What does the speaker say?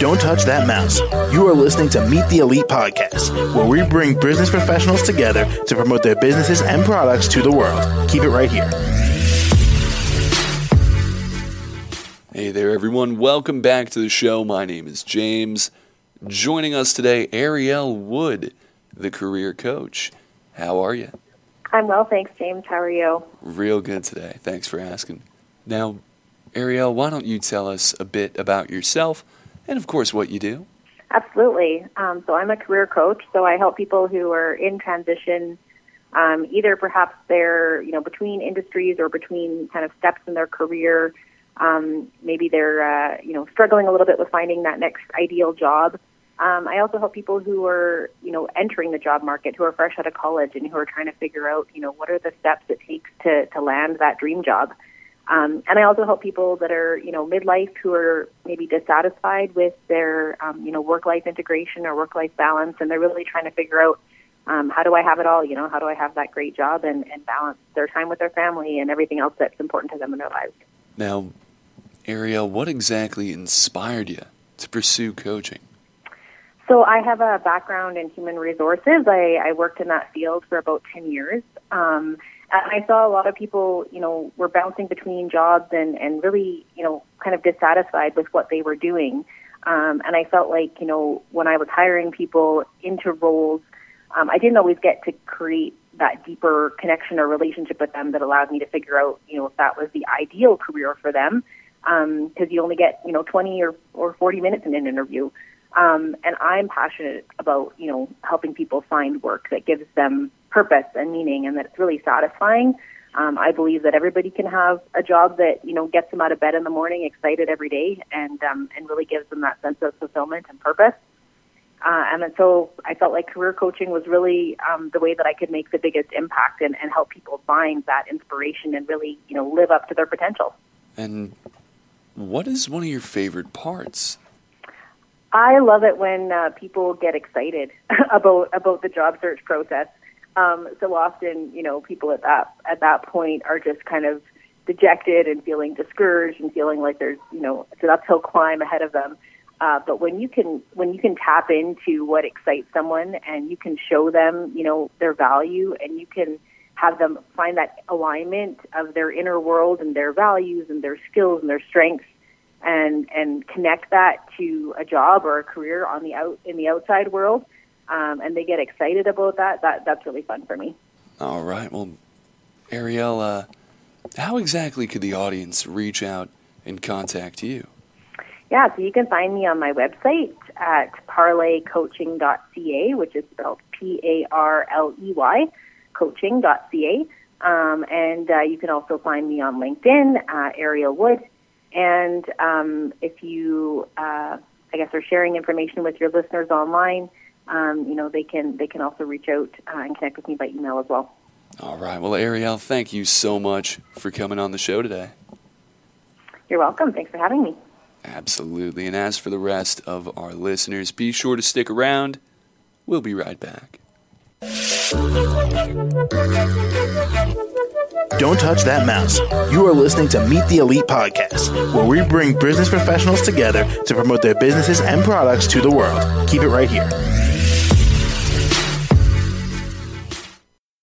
Don't touch that mouse. You are listening to Meet the Elite Podcast, where we bring business professionals together to promote their businesses and products to the world. Keep it right here. Hey there, everyone. Welcome back to the show. My name is James. Joining us today, Ariel Wood, the career coach. How are you? I'm well, thanks, James. How are you? Real good today. Thanks for asking. Now, Ariel, why don't you tell us a bit about yourself and, of course, what you do? Absolutely. Um, so, I'm a career coach, so I help people who are in transition. Um, either perhaps they're you know between industries or between kind of steps in their career. Um, maybe they're uh, you know struggling a little bit with finding that next ideal job. Um, I also help people who are, you know, entering the job market, who are fresh out of college and who are trying to figure out, you know, what are the steps it takes to, to land that dream job. Um, and I also help people that are, you know, midlife who are maybe dissatisfied with their, um, you know, work-life integration or work-life balance, and they're really trying to figure out um, how do I have it all? You know, how do I have that great job and, and balance their time with their family and everything else that's important to them in their lives? Now, Ariel, what exactly inspired you to pursue coaching? So I have a background in human resources. I, I worked in that field for about 10 years. Um, and I saw a lot of people, you know, were bouncing between jobs and, and really, you know, kind of dissatisfied with what they were doing. Um, and I felt like, you know, when I was hiring people into roles, um, I didn't always get to create that deeper connection or relationship with them that allowed me to figure out, you know, if that was the ideal career for them. Because um, you only get, you know, 20 or, or 40 minutes in an interview. Um, and I'm passionate about, you know, helping people find work that gives them purpose and meaning and that it's really satisfying. Um, I believe that everybody can have a job that, you know, gets them out of bed in the morning excited every day and, um, and really gives them that sense of fulfillment and purpose. Uh, and so I felt like career coaching was really um, the way that I could make the biggest impact and, and help people find that inspiration and really, you know, live up to their potential. And what is one of your favorite parts I love it when uh, people get excited about about the job search process. Um, so often, you know, people at that at that point are just kind of dejected and feeling discouraged and feeling like there's, you know, it's an uphill climb ahead of them. Uh, but when you can when you can tap into what excites someone and you can show them, you know, their value and you can have them find that alignment of their inner world and their values and their skills and their strengths and and connect that to a job or a career on the out in the outside world, um, and they get excited about that. That that's really fun for me. All right. Well, Ariel, uh, how exactly could the audience reach out and contact you? Yeah, so you can find me on my website at parleycoaching.ca, which is spelled P A R L E Y, coaching.ca. Um, and uh, you can also find me on LinkedIn, uh, Ariel Wood, and um, if you, uh, I guess, are sharing information with your listeners online, um, you know, they can they can also reach out uh, and connect with me by email as well. All right. Well, Ariel, thank you so much for coming on the show today. You're welcome. Thanks for having me. Absolutely. And as for the rest of our listeners, be sure to stick around. We'll be right back. Don't touch that mouse. You are listening to Meet the Elite Podcast, where we bring business professionals together to promote their businesses and products to the world. Keep it right here.